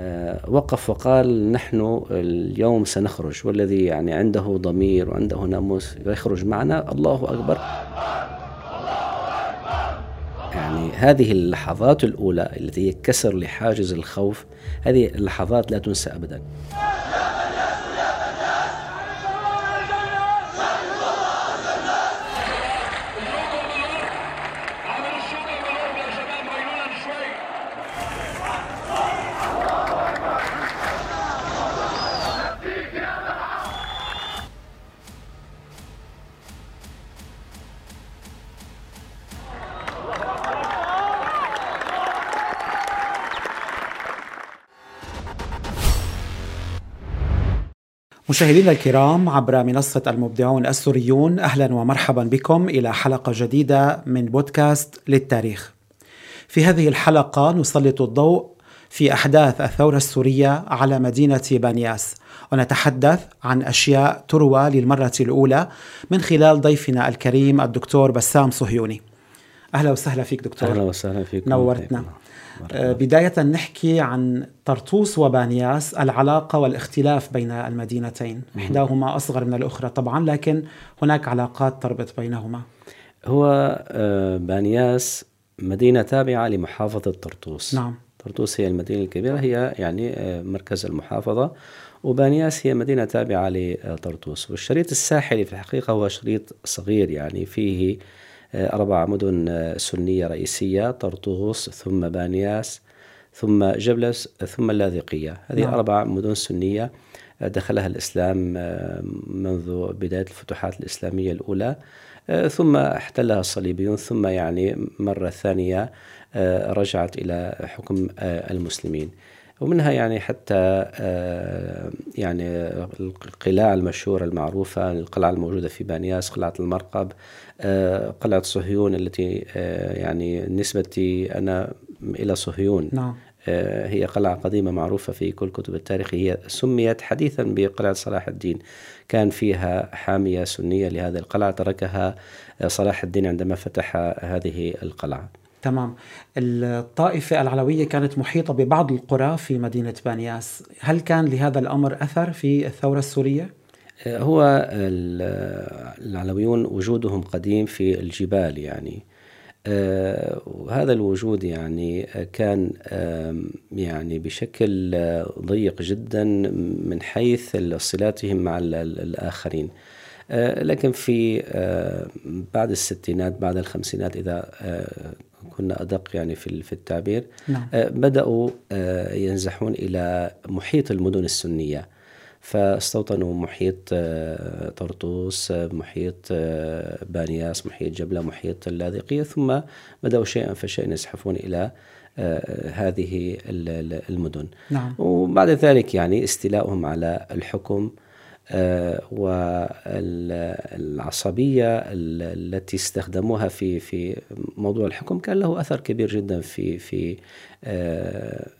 آه، وقف وقال نحن اليوم سنخرج والذي يعني عنده ضمير وعنده ناموس يخرج معنا. الله أكبر. يعني هذه اللحظات الأولى التي هي كسر لحاجز الخوف هذه اللحظات لا تنسى أبدا. مشاهدينا الكرام عبر منصة المبدعون السوريون أهلا ومرحبا بكم إلى حلقة جديدة من بودكاست للتاريخ. في هذه الحلقة نسلط الضوء في أحداث الثورة السورية على مدينة بانياس ونتحدث عن أشياء تروى للمرة الأولى من خلال ضيفنا الكريم الدكتور بسام صهيوني. أهلا وسهلا فيك دكتور. أهلا وسهلا فيك. نورتنا. مرحبا. بداية نحكي عن طرطوس وبانياس العلاقة والاختلاف بين المدينتين. إحداهما أصغر من الأخرى طبعا لكن هناك علاقات تربط بينهما. هو بانياس مدينة تابعة لمحافظة طرطوس. نعم. طرطوس هي المدينة الكبيرة هي يعني مركز المحافظة وبانياس هي مدينة تابعة لطرطوس. والشريط الساحلي في الحقيقة هو شريط صغير يعني فيه أربع مدن سنية رئيسية طرطوس ثم بانياس ثم جبلس ثم اللاذقية. هذه نعم. أربع مدن سنية دخلها الإسلام منذ بداية الفتوحات الإسلامية الأولى. ثم احتلها الصليبيون ثم يعني مرة ثانية رجعت إلى حكم المسلمين. ومنها يعني حتى يعني القلاع المشهورة المعروفة القلعة الموجودة في بانياس قلعة المرقب قلعة صهيون التي يعني نسبتي أنا إلى صهيون نعم. هي قلعة قديمة معروفة في كل كتب التاريخ هي سميت حديثا بقلعة صلاح الدين كان فيها حامية سنية لهذه القلعة تركها صلاح الدين عندما فتح هذه القلعة تمام. الطائفة العلوية كانت محيطة ببعض القرى في مدينة بانياس هل كان لهذا الأمر أثر في الثورة السورية؟ هو العلويون وجودهم قديم في الجبال يعني. وهذا الوجود يعني كان يعني بشكل ضيق جدا من حيث صلاتهم مع الآخرين. لكن في بعد الستينات بعد الخمسينات إذا كنا أدق يعني في في التعبير نعم. بدأوا ينزحون إلى محيط المدن السنية فاستوطنوا محيط طرطوس محيط بانياس محيط جبلة محيط اللاذقية ثم بدأوا شيئا فشيئا يزحفون إلى هذه المدن نعم. وبعد ذلك يعني استيلاؤهم على الحكم والعصبية التي استخدموها في في موضوع الحكم كان له أثر كبير جدا في في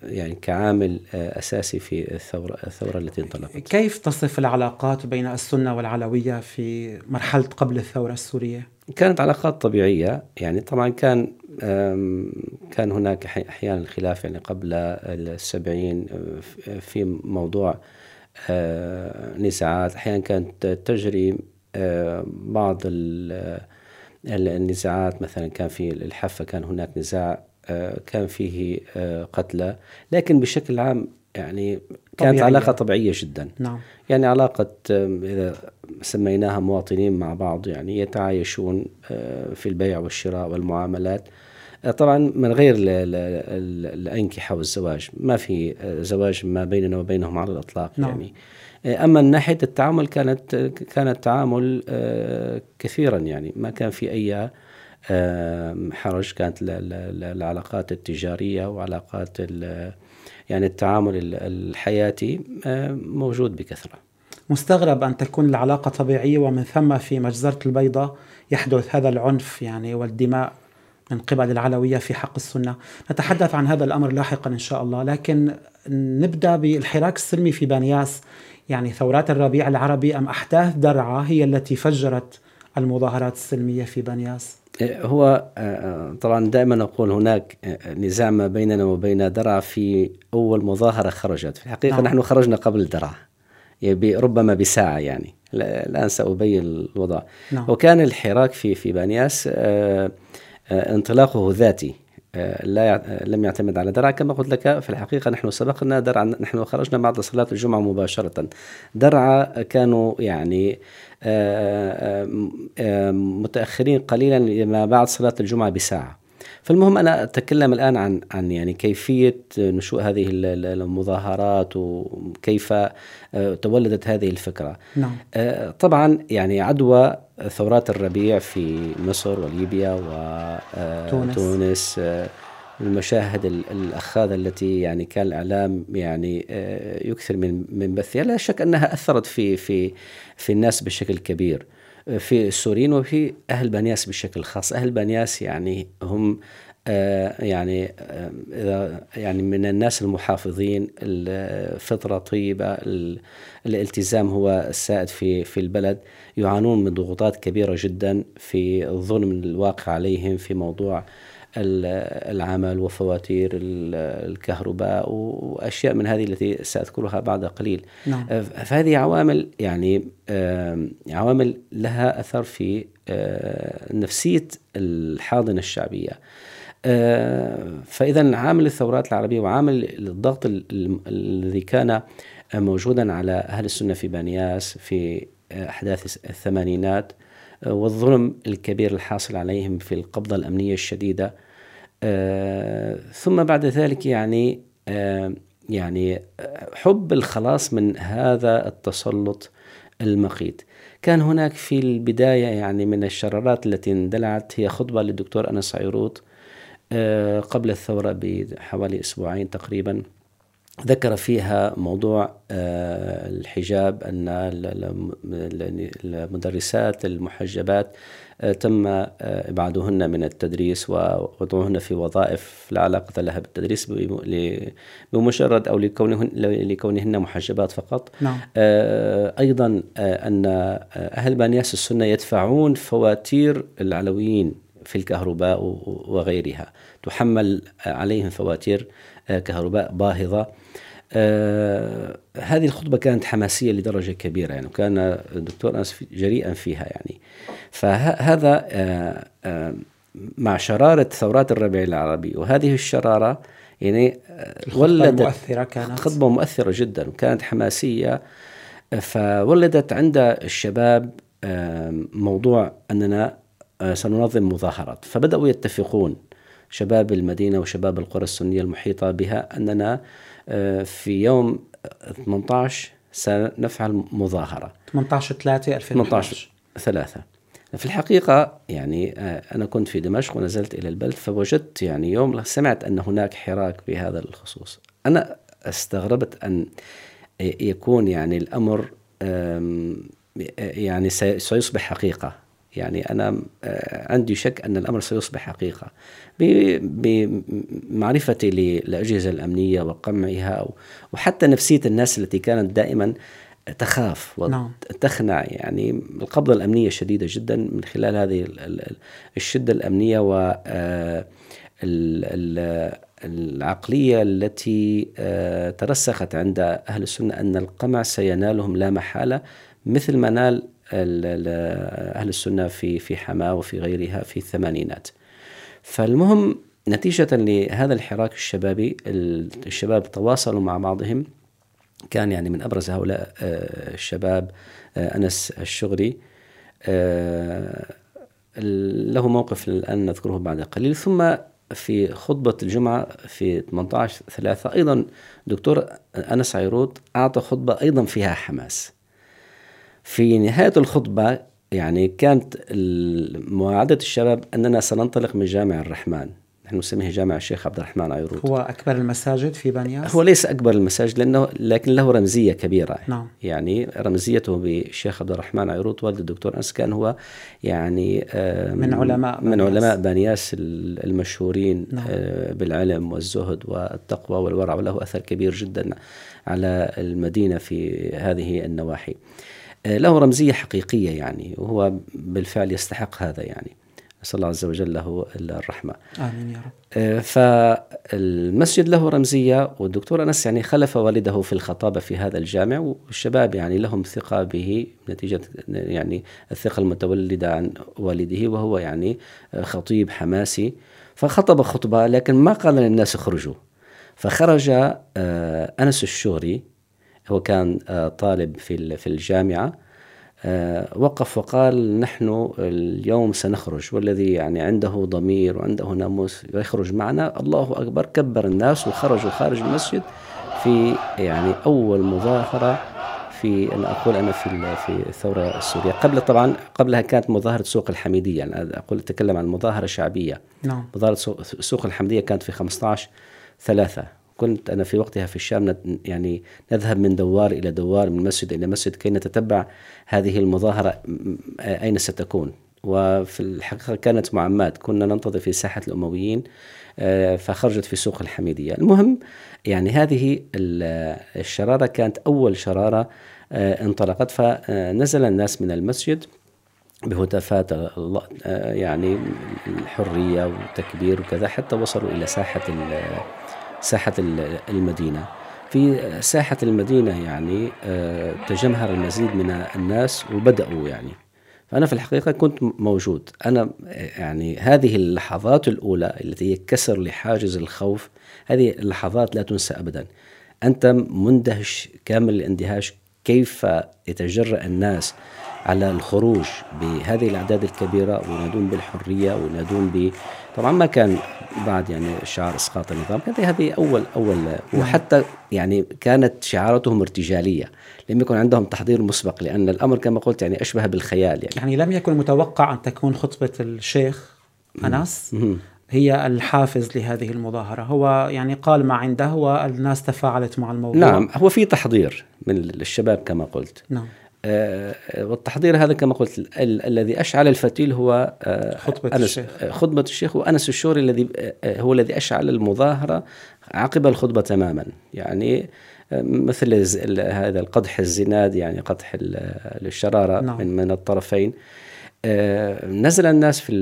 يعني كعامل أساسي في الثورة الثورة التي انطلقت. كيف تصف العلاقات بين السنة والعلوية في مرحلة قبل الثورة السورية؟ كانت علاقات طبيعية يعني طبعا كان كان هناك أحيانا خلاف يعني قبل السبعين في موضوع نزاعات. أحيانا كانت تجري بعض النزاعات. مثلا كان في الحافة كان هناك نزاع كان فيه قتلى. لكن بشكل عام يعني كانت طبيعية. علاقة طبيعية جدا. نعم. يعني علاقة إذا سميناها مواطنين مع بعض يعني يتعايشون في البيع والشراء والمعاملات. طبعا من غير الأنكحة والزواج ما في زواج ما بيننا وبينهم على الإطلاق نعم. يعني. أما من ناحية التعامل كانت كان التعامل كثيرا يعني ما كان في أي حرج. كانت العلاقات التجارية وعلاقات يعني التعامل الحياتي موجود بكثرة. مستغرب أن تكون العلاقة طبيعية ومن ثم في مجزرة البيضاء يحدث هذا العنف يعني والدماء. من قبل العلوية في حق السنة نتحدث عن هذا الأمر لاحقا إن شاء الله لكن نبدأ بالحراك السلمي في بانياس يعني ثورات الربيع العربي أم أحداث درعا هي التي فجرت المظاهرات السلمية في بنياس؟ هو آه، طبعا دائما أقول هناك آه، نزاع ما بيننا وبين درعا في أول مظاهرة خرجت في الحقيقة نعم. نحن خرجنا قبل درعا يعني ربما بساعة يعني الآن سأبين الوضع نعم. وكان الحراك في في بانياس آه، انطلاقه ذاتي لا لم يعتمد على درعا كما قلت لك في الحقيقة نحن سبقنا درعا نحن خرجنا بعد صلاة الجمعة مباشرة. درعا كانوا يعني متأخرين قليلا لما بعد صلاة الجمعة بساعة. فالمهم أنا أتكلم الآن عن عن يعني كيفية نشوء هذه المظاهرات وكيف آه، تولدت هذه الفكرة. نعم. آه، طبعا يعني عدوى ثورات الربيع في مصر وليبيا وتونس آه، المشاهد الأخاذة التي يعني كان الإعلام يعني يكثر من من بثها لا شك أنها أثرت في في في الناس بشكل كبير في السوريين وفي أهل بنياس بشكل خاص. أهل بنياس يعني هم آه، يعني آه، إذا يعني من الناس المحافظين الفطرة طيبة الالتزام هو السائد في في البلد. يعانون من ضغوطات كبيرة جدا في الظلم الواقع عليهم في موضوع العمل وفواتير الكهرباء وأشياء من هذه التي سأذكرها بعد قليل نعم. آه، فهذه عوامل يعني عوامل لها أثر في نفسية الحاضنة الشعبية آه، فإذا عامل الثورات العربية وعامل الضغط الذي كان موجودا على أهل السنة في بانياس في أحداث الثمانينات آه، والظلم الكبير الحاصل عليهم في القبضة الأمنية الشديدة. آه، ثم بعد ذلك يعني يعني حب الخلاص من هذا التسلط المقيت. كان هناك في البداية يعني من الشرارات التي اندلعت هي خطبة للدكتور أنس عيروط آه، قبل الثورة بحوالي أسبوعين تقريبا. ذكر فيها موضوع آه، الحجاب أن المدرسات المحجبات آه، تم إبعادهن من التدريس ووضعهن في وظائف لا علاقة لها بالتدريس بمجرد أو لكونهن, لكونهن محجبات فقط نعم. أيضا أن أهل بانياس السنة يدفعون فواتير العلويين في الكهرباء وغيرها تحمل عليهم فواتير آه، كهرباء باهظة. آه هذه الخطبة كانت حماسية لدرجة كبيرة يعني وكان الدكتور أنس جريئا فيها يعني. فهذا آه آه مع شرارة ثورات الربيع العربي وهذه الشرارة يعني ولدت مؤثرة كانت. خطبة مؤثرة جدا وكانت حماسية. فولدت عند الشباب موضوع أننا آه، سننظم مظاهرات. فبدأوا يتفقون شباب المدينة وشباب القرى السنية المحيطة بها أننا آه، في يوم 18 سنفعل مظاهرة. 18 3 2018 ثلاثة. في الحقيقة يعني آه، أنا كنت في دمشق ونزلت إلى البلد فوجدت يعني يوم سمعت أن هناك حراك بهذا الخصوص. أنا استغربت أن يكون يعني الأمر يعني سيصبح حقيقة. يعني أنا آه، عندي شك أن الأمر سيصبح حقيقة بمعرفتي للأجهزة الأمنية وقمعها وحتى نفسية الناس التي كانت دائما تخاف نعم. وتخنع يعني القبضة الأمنية شديدة جدا من خلال هذه الشدة الأمنية و آه، العقلية التي آه، ترسخت عند أهل السنة أن القمع سينالهم لا محالة مثل ما نال أهل السنة في في حماة وفي غيرها في الثمانينات. فالمهم نتيجة لهذا الحراك الشبابي الشباب تواصلوا مع بعضهم. كان يعني من أبرز هؤلاء آه، الشباب آه، أنس الشغري. آه، له موقف الآن نذكره بعد قليل. ثم في خطبة الجمعة في 18 ثلاثة أيضا دكتور أنس عيروط أعطى خطبة أيضا فيها حماس. في نهاية الخطبة يعني كانت مواعدة الشباب أننا سننطلق من جامع الرحمن نحن نسميه جامع الشيخ عبد الرحمن عيروط هو أكبر المساجد في بنياس؟ هو ليس أكبر المساجد لأنه لكن له رمزية كبيرة نعم. يعني رمزيته بالشيخ عبد الرحمن عيروط والد الدكتور أنس كان هو يعني من علماء من بنياس. علماء بنياس المشهورين نعم. آه، بالعلم والزهد والتقوى والورع وله أثر كبير جدا على المدينة في هذه النواحي له رمزية حقيقية يعني وهو بالفعل يستحق هذا يعني. نسأل الله عز وجل له الرحمة. آمين يا رب. آه، فالمسجد له رمزية والدكتور أنس يعني خلف والده في الخطابة في هذا الجامع والشباب يعني لهم ثقة به نتيجة يعني الثقة المتولدة عن والده وهو يعني خطيب حماسي. فخطب خطبة لكن ما قال للناس اخرجوا. فخرج آه، أنس الشغري هو كان آه، طالب في في الجامعة آه، وقف وقال نحن اليوم سنخرج والذي يعني عنده ضمير وعنده ناموس يخرج معنا. الله أكبر كبر الناس وخرجوا خارج المسجد في يعني أول مظاهرة في أنا أقول أنا في في الثورة السورية. قبل طبعا قبلها كانت مظاهرة سوق الحميدية. يعني أقول أتكلم عن مظاهرة شعبية. نعم. مظاهرة سوق الحميدية كانت في 15 ثلاثة. كنت أنا في وقتها في الشام يعني نذهب من دوار إلى دوار من مسجد إلى مسجد كي نتتبع هذه المظاهرة أين ستكون؟ وفي الحقيقة كانت معمات كنا ننتظر في ساحة الأمويين آه، فخرجت في سوق الحميدية. المهم يعني هذه الشرارة كانت أول شرارة آه، انطلقت فنزل الناس من المسجد بهتافات يعني الحرية والتكبير وكذا حتى وصلوا إلى ساحة ساحة المدينة. في ساحة المدينة يعني آه، تجمهر المزيد من الناس وبدأوا يعني. فأنا في الحقيقة كنت موجود. أنا يعني هذه اللحظات الأولى التي هي كسر لحاجز الخوف هذه اللحظات لا تنسى أبدا. أنت مندهش كامل الاندهاش كيف يتجرأ الناس على الخروج بهذه الأعداد الكبيرة وينادون بالحرية وينادون طبعا ما كان بعد يعني شعار إسقاط النظام هذه هذه أول أول نعم. وحتى يعني كانت شعاراتهم ارتجالية لم يكن عندهم تحضير مسبق لأن الأمر كما قلت يعني أشبه بالخيال يعني. يعني لم يكن متوقع أن تكون خطبة الشيخ انس هي الحافز لهذه المظاهرة. هو يعني قال ما عنده والناس تفاعلت مع الموضوع. نعم هو في تحضير من الشباب كما قلت. نعم. والتحضير هذا كما قلت ال الذي أشعل الفتيل هو آه، خطبة أنس. الشيخ. خطبة الشيخ وانس الشوري الذي آه، هو الذي أشعل المظاهرة عقب الخطبة تماما. يعني مثل هذا القدح الزناد يعني قدح الشراره نعم. من من الطرفين. نزل الناس في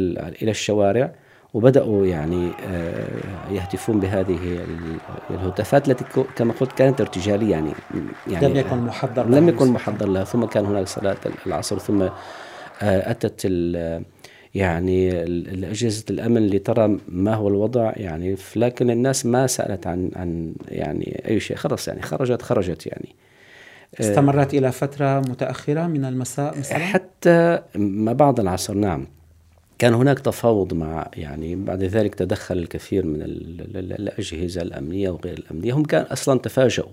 إلى الشوارع. وبدأوا يعني آه، يهتفون بهذه الهتافات التي كما قلت كانت ارتجالية يعني يعني لم يكن محضر لم يكن محضر لها ثم كان هناك صلاة العصر ثم آه، أتت يعني أجهزة الأمن لترى ما هو الوضع يعني لكن الناس ما سألت عن عن يعني أي شيء خلص يعني خرجت خرجت يعني. آه، استمرت إلى فترة متأخرة من المساء مثلا؟ حتى ما بعد العصر نعم. كان هناك تفاوض مع يعني بعد ذلك تدخل الكثير من الأجهزة الأمنية وغير الأمنية. هم كان أصلا تفاجؤوا.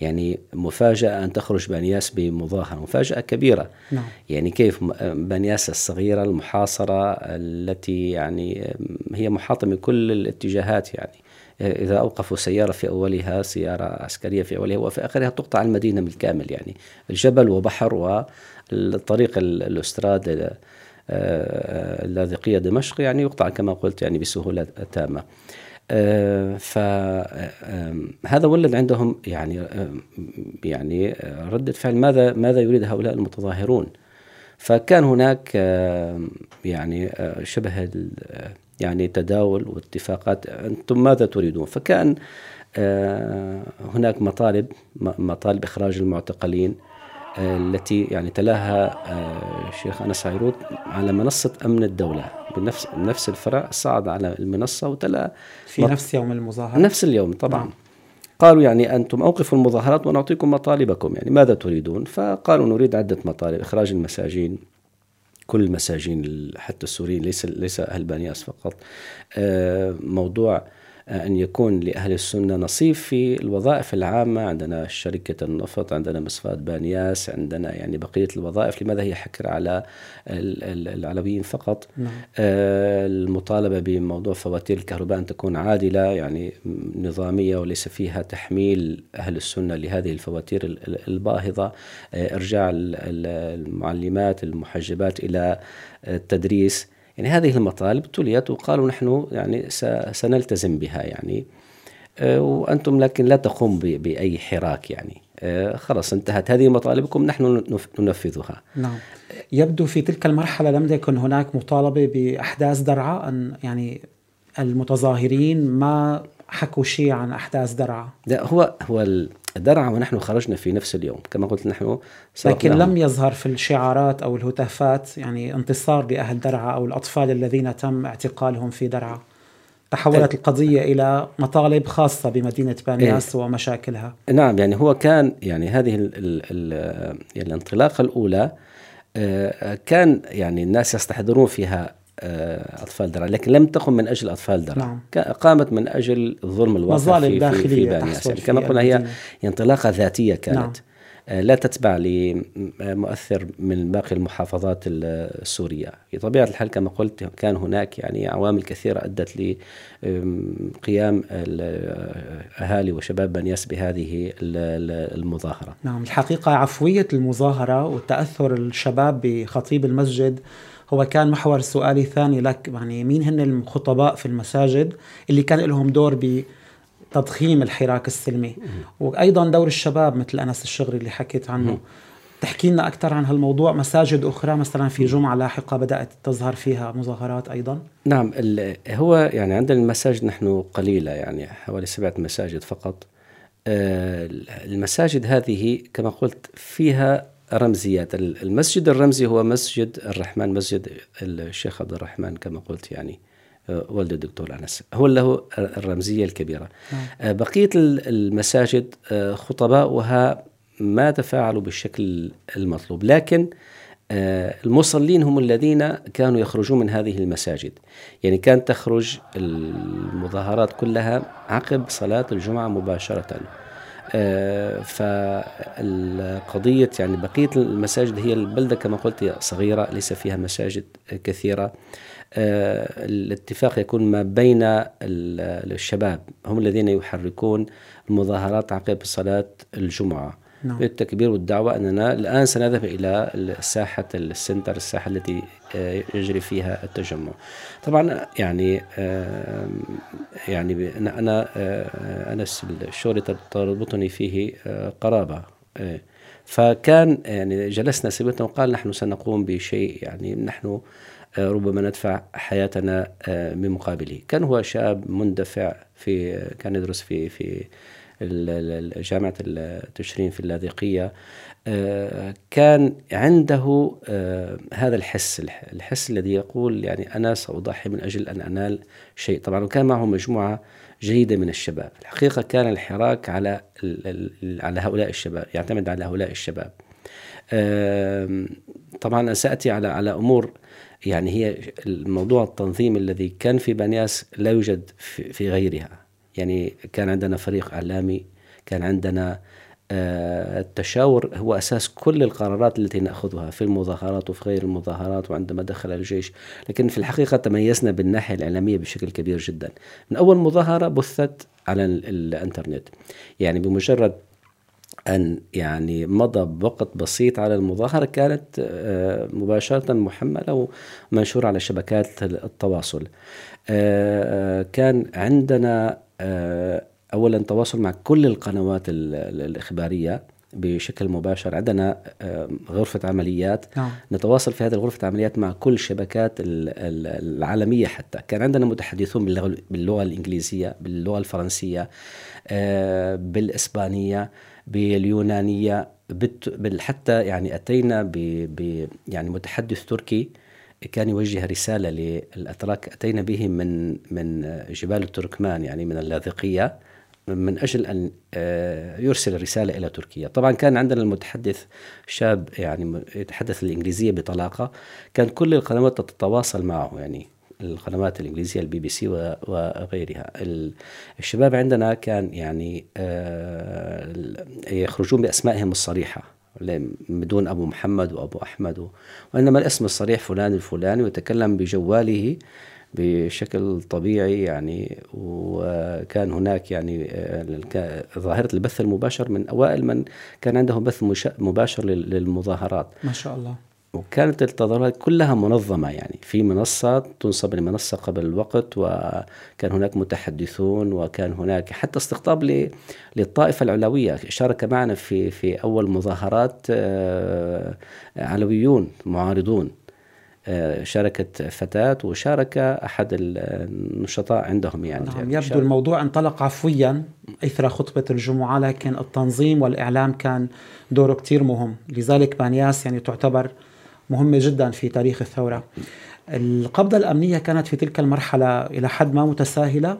يعني مفاجأة أن تخرج بانياس بمظاهرة مفاجأة كبيرة. نعم. يعني كيف بانياس الصغيرة المحاصرة التي يعني هي محاطة من كل الاتجاهات يعني. إذا أوقفوا سيارة في أولها سيارة عسكرية في أولها وفي آخرها تقطع المدينة بالكامل يعني. الجبل وبحر والطريق الأستراد اللاذقية دمشق يعني يقطع كما قلت يعني بسهولة تامة. آه، فهذا ولد عندهم يعني يعني ردة فعل. ماذا ماذا يريد هؤلاء المتظاهرون؟ فكان هناك يعني شبه يعني تداول واتفاقات. أنتم ماذا تريدون؟ فكان آه، هناك مطالب مطالب إخراج المعتقلين. التي يعني تلاها الشيخ آه، أنس عيروط على منصة أمن الدولة بنفس نفس الفرع صعد على المنصة وتلا في نفس يوم المظاهرة نفس اليوم طبعا نعم. قالوا يعني أنتم أوقفوا المظاهرات ونعطيكم مطالبكم يعني ماذا تريدون؟ فقالوا نريد عدة مطالب إخراج المساجين كل المساجين حتى السوريين ليس ليس أهل بانياس فقط آه، موضوع أن يكون لأهل السنة نصيب في الوظائف العامة. عندنا شركة النفط عندنا مصفاة بانياس عندنا يعني بقية الوظائف. لماذا هي حكر على العلويين فقط؟ نعم. آه، المطالبة بموضوع فواتير الكهرباء أن تكون عادلة يعني نظامية وليس فيها تحميل أهل السنة لهذه الفواتير الباهظة. آه، إرجاع المعلمات المحجبات إلى التدريس. يعني هذه المطالب تليت وقالوا نحن يعني سنلتزم بها يعني. آه، وأنتم لكن لا تقوم بأي حراك يعني. آه، خلاص انتهت هذه مطالبكم نحن ننفذها. نعم. يبدو في تلك المرحلة لم يكن هناك مطالبة بأحداث درعا أن يعني المتظاهرين ما حكوا شيء عن أحداث درعا لا هو هو درعا ونحن خرجنا في نفس اليوم كما قلت نحن لكن لم يظهر في الشعارات أو الهتافات يعني انتصار لأهل درعا أو الأطفال الذين تم اعتقالهم في درعا. تحولت القضية إلى مطالب خاصة بمدينة بانياس إيه؟ ومشاكلها. نعم يعني هو كان يعني هذه ال ال ال الانطلاقة الأولى آه، كان يعني الناس يستحضرون فيها آه، أطفال درعا لكن لم تقم من أجل أطفال درعا نعم. قامت من أجل الظلم الواقع في, في, في بانياس يعني كما قلنا هي انطلاقة ذاتية كانت. نعم. آه، لا تتبع لمؤثر من باقي المحافظات السورية. بطبيعة الحال كما قلت كان هناك يعني عوامل كثيرة أدت لقيام الأهالي وشباب بنياس بهذه المظاهرة. نعم الحقيقة عفوية المظاهرة وتأثر الشباب بخطيب المسجد هو كان محور سؤالي الثاني لك يعني مين هن الخطباء في المساجد اللي كان لهم دور ب تضخيم الحراك السلمي؟ وأيضا دور الشباب مثل أنس الشغري اللي حكيت عنه. تحكي لنا أكثر عن هالموضوع. مساجد أخرى مثلا في جمعة لاحقة بدأت تظهر فيها مظاهرات أيضا؟ نعم هو يعني عندنا المساجد نحن قليلة يعني حوالي سبعة مساجد فقط. آه، المساجد هذه كما قلت فيها رمزيات المسجد الرمزي هو مسجد الرحمن مسجد الشيخ عبد الرحمن كما قلت يعني والد الدكتور أنس. هو له الرمزية الكبيرة. نعم. آه، بقية المساجد آه، خطباؤها ما تفاعلوا بالشكل المطلوب لكن آه، المصلين هم الذين كانوا يخرجون من هذه المساجد. يعني كانت تخرج المظاهرات كلها عقب صلاة الجمعة مباشرة. فالقضية يعني بقية المساجد هي البلدة كما قلت صغيرة ليس فيها مساجد كثيرة. آه، الاتفاق يكون ما بين الشباب هم الذين يحركون المظاهرات عقب صلاة الجمعة. نعم. بالتكبير والدعوة أننا الآن سنذهب إلى الساحة السنتر الساحة التي آه، يجري فيها التجمع طبعا يعني آه، يعني أنا أنا الشغل تربطني فيه قرابة فكان يعني جلسنا سبتنا وقال نحن سنقوم بشيء يعني نحن ربما ندفع حياتنا آه، بمقابله كان هو شاب مندفع في كان يدرس في في جامعة التشرين في اللاذقية آه، كان عنده آه، هذا الحس الحس الذي يقول يعني أنا سأضحي من أجل أن أنال شيء. طبعا وكان معه مجموعة جيدة من الشباب. الحقيقة كان الحراك على على هؤلاء الشباب يعتمد على هؤلاء الشباب. طبعا سأتي على على أمور يعني هي الموضوع التنظيم الذي كان في بنياس لا يوجد في غيرها. يعني كان عندنا فريق إعلامي كان عندنا آه، التشاور هو أساس كل القرارات التي نأخذها في المظاهرات وفي غير المظاهرات وعندما دخل الجيش. لكن في الحقيقة تميزنا بالناحية الإعلامية بشكل كبير جدا. من أول مظاهرة بثت على الإنترنت. يعني بمجرد أن يعني مضى وقت بسيط على المظاهرة كانت آه، مباشرة محملة ومنشورة على شبكات التواصل. آه، كان عندنا آه، أولا تواصل مع كل القنوات الإخبارية بشكل مباشر. عندنا غرفة عمليات. نعم. نتواصل في هذه الغرفة العمليات مع كل الشبكات العالمية حتى. كان عندنا متحدثون باللغة, باللغة الإنجليزية باللغة الفرنسية بالإسبانية باليونانية حتى يعني أتينا ب يعني متحدث تركي. كان يوجه رسالة للأتراك أتينا به من من جبال التركمان يعني من اللاذقية من أجل أن آه، يرسل رسالة إلى تركيا. طبعا كان عندنا المتحدث شاب يعني يتحدث الإنجليزية بطلاقة كان كل القنوات تتواصل معه يعني القنوات الإنجليزية البي بي سي وغيرها. الشباب عندنا كان يعني آه، يخرجون بأسمائهم الصريحة. بدون أبو محمد وأبو أحمد وإنما الاسم الصريح فلان الفلاني ويتكلم بجواله بشكل طبيعي يعني وكان هناك يعني آه، ظاهرة البث المباشر من أوائل من كان عنده بث مباشر للمظاهرات. ما شاء الله. وكانت التظاهرات كلها منظمة يعني. في منصة تنصب المنصة قبل الوقت وكان هناك متحدثون وكان هناك حتى استقطاب للطائفة العلوية. شارك معنا في في أول مظاهرات آه، علويون معارضون. آه، شاركت فتاة وشارك أحد النشطاء عندهم يعني. نعم يبدو شارك. الموضوع انطلق عفويا إثر خطبة الجمعة لكن التنظيم والإعلام كان دوره كتير مهم. لذلك بانياس يعني تعتبر مهمة جدا في تاريخ الثورة. القبضة الأمنية كانت في تلك المرحلة إلى حد ما متساهلة؟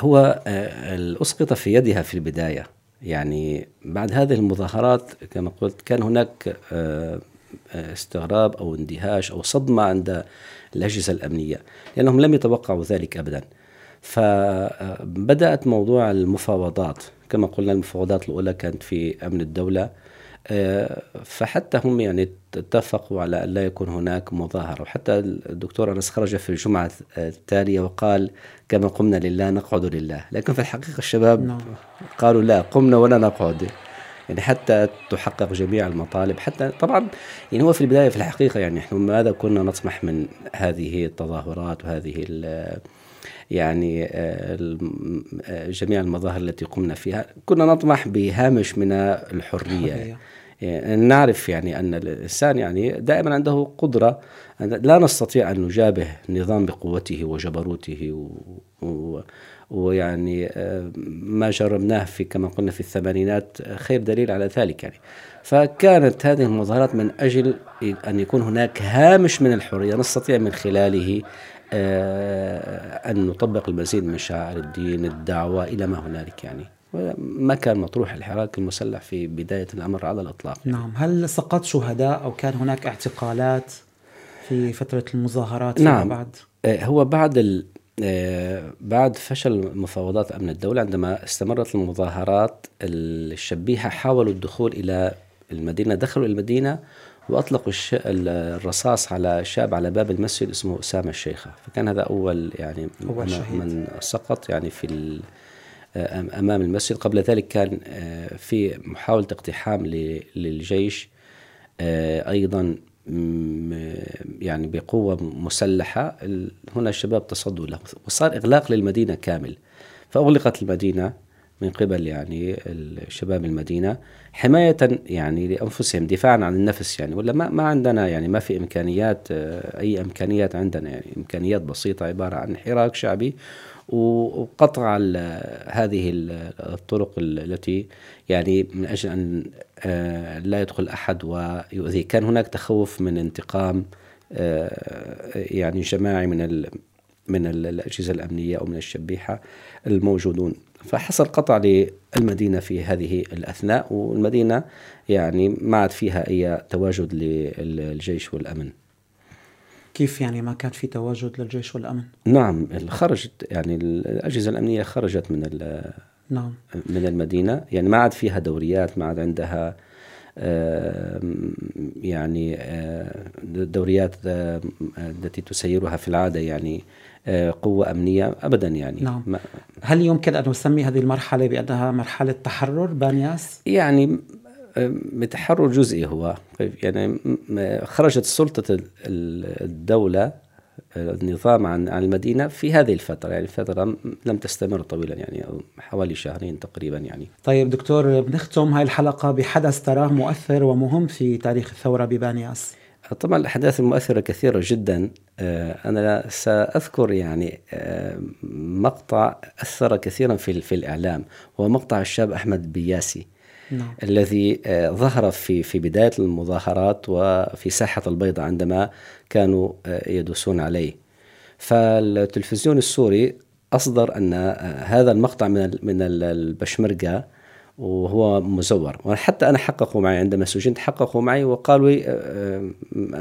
هو آه، أسقط في يدها في البداية. يعني بعد هذه المظاهرات كما قلت كان هناك آه، استغراب أو اندهاش أو صدمة عند الأجهزة الأمنية لأنهم لم يتوقعوا ذلك ابدا. فبدات موضوع المفاوضات. كما قلنا المفاوضات الأولى كانت في أمن الدولة. آه، فحتى هم يعني اتفقوا على أن لا يكون هناك مظاهرة. وحتى الدكتور أنس خرج في الجمعة التاليه وقال كما قمنا لله نقعد لله. لكن في الحقيقة الشباب نعم. قالوا لا قمنا ولا نقعد. يعني حتى تحقق جميع المطالب حتى طبعا يعني هو في البداية في الحقيقة يعني نحن ماذا كنا نطمح من هذه التظاهرات وهذه يعني آه، آه، جميع المظاهر التي قمنا فيها. كنا نطمح بهامش من الحرية. يعني نعرف يعني أن الإنسان يعني دائما عنده قدرة لا نستطيع أن نجابه النظام بقوته وجبروته و, و ويعني ما جربناه في كما قلنا في الثمانينات خير دليل على ذلك يعني. فكانت هذه المظاهرات من أجل إن يكون هناك هامش من الحرية نستطيع من خلاله آه، أن نطبق المزيد من شعائر الدين الدعوة إلى ما هنالك يعني. ما كان مطروح الحراك المسلح في بداية الأمر على الإطلاق نعم. هل سقط شهداء أو كان هناك اعتقالات في فترة المظاهرات نعم. بعد؟ آه، هو بعد ال آه، بعد فشل مفاوضات أمن الدولة عندما استمرت المظاهرات الشبيحه حاولوا الدخول إلى المدينة دخلوا المدينة وأطلقوا الرصاص على شاب على باب المسجد اسمه أسامة الشيخة. فكان هذا أول يعني أول شهيد. من سقط يعني في آه، أمام المسجد. قبل ذلك كان آه، في محاولة اقتحام للجيش أيضا يعني بقوة مسلحة. هنا الشباب تصدوا له وصار إغلاق للمدينة كامل. فأغلقت المدينة. من قبل يعني شباب المدينة حماية يعني لأنفسهم دفاعا عن النفس يعني. ولا ما, ما عندنا يعني ما في إمكانيات أي إمكانيات عندنا يعني. إمكانيات بسيطة عبارة عن حراك شعبي وقطع هذه الطرق التي يعني من أجل أن آه، لا يدخل أحد ويؤذيه. كان هناك تخوف من انتقام آه، يعني جماعي من من الأجهزة الأمنية أو من الشبيحة الموجودون. فحصل قطع للمدينة في هذه الأثناء والمدينة يعني ما عاد فيها أي تواجد للجيش والأمن. كيف يعني ما كان في تواجد للجيش والأمن؟ نعم خرجت يعني الأجهزة الأمنية خرجت من نعم. من المدينة. يعني ما عاد فيها دوريات ما عاد عندها يعني دوريات التي تسيرها في العادة يعني قوة أمنية أبدا يعني نعم. هل يمكن أن نسمي هذه المرحلة بأنها مرحلة تحرر بانياس؟ يعني بتحرر جزئي هو يعني خرجت سلطة الدولة النظام عن عن المدينة في هذه الفترة يعني فترة لم تستمر طويلا يعني حوالي شهرين تقريبا يعني طيب دكتور بنختم هاي الحلقة بحدث تراه مؤثر ومهم في تاريخ الثورة ببانياس طبعا الأحداث المؤثرة كثيرة جدا آه، أنا سأذكر يعني آه، مقطع أثر كثيرا في في الإعلام هو مقطع الشاب أحمد بياسي نعم. الذي آه، ظهر في في بداية المظاهرات وفي ساحة البيضاء عندما كانوا يدوسون عليه فالتلفزيون السوري أصدر أن آه، هذا المقطع من من البشمركة وهو مزور. وحتى أنا حققوا معي عندما سجنت حققوا معي وقالوا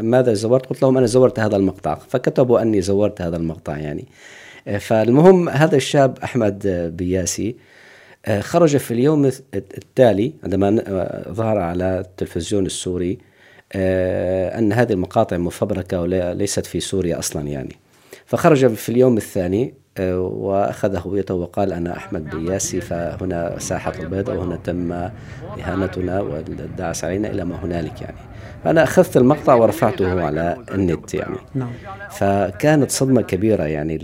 ماذا زورت؟ قلت لهم أنا زورت هذا المقطع. فكتبوا أني زورت هذا المقطع يعني. فالمهم هذا الشاب أحمد بياسي آه، خرج في اليوم التالي عندما آه، ظهر على التلفزيون السوري آه، أن هذه المقاطع مفبركة وليست في سوريا أصلا يعني. فخرج في اليوم الثاني آه، وأخذ هويته وقال أنا أحمد بياسي فهنا ساحة البيض أو هنا تم إهانتنا والدعس علينا إلى ما هنالك يعني. فأنا أخذت المقطع ورفعته على النت يعني. نعم. فكانت صدمة كبيرة يعني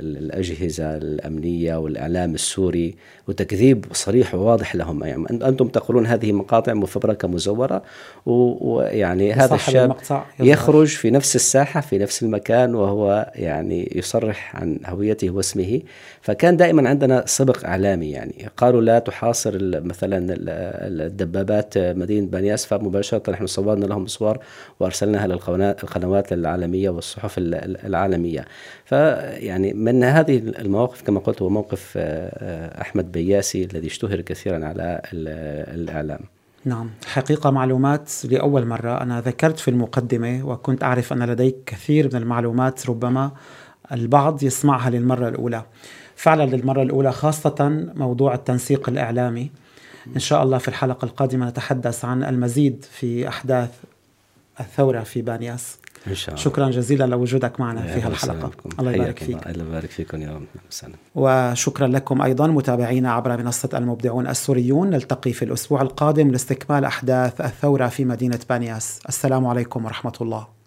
للأجهزة الأمنية والإعلام السوري وتكذيب صريح وواضح لهم. يعني أنتم تقولون هذه مقاطع مفبركة مزورة ويعني هذا الشاب يخرج في نفس الساحة في نفس المكان وهو يعني يصرح عن هويته واسمه. فكان دائما عندنا سبق إعلامي يعني. قالوا لا تحاصر مثلا الدبابات مدينة بنياس فمباشرة نحن صورنا لهم صور وأرسلناها للقنوات العالمية والصحف العالمية. فيعني من هذه المواقف كما قلت هو موقف آه، أحمد بياسي الذي اشتهر كثيرا على الإعلام. نعم. حقيقة معلومات لأول مرة. أنا ذكرت في المقدمة وكنت أعرف أن لديك كثير من المعلومات ربما البعض يسمعها للمرة الأولى. فعلا للمرة الأولى خاصة موضوع التنسيق الإعلامي. إن شاء الله في الحلقة القادمة نتحدث عن المزيد في أحداث الثورة في بانياس إن شاء الله. شكرا جزيلا لوجودك معنا في هالحلقة. الله يبارك فيك. الله. يبارك فيكم يا رب. وشكرا لكم أيضا متابعينا عبر منصة المبدعون السوريون. نلتقي في الأسبوع القادم لاستكمال أحداث الثورة في مدينة بانياس السلام عليكم ورحمة الله.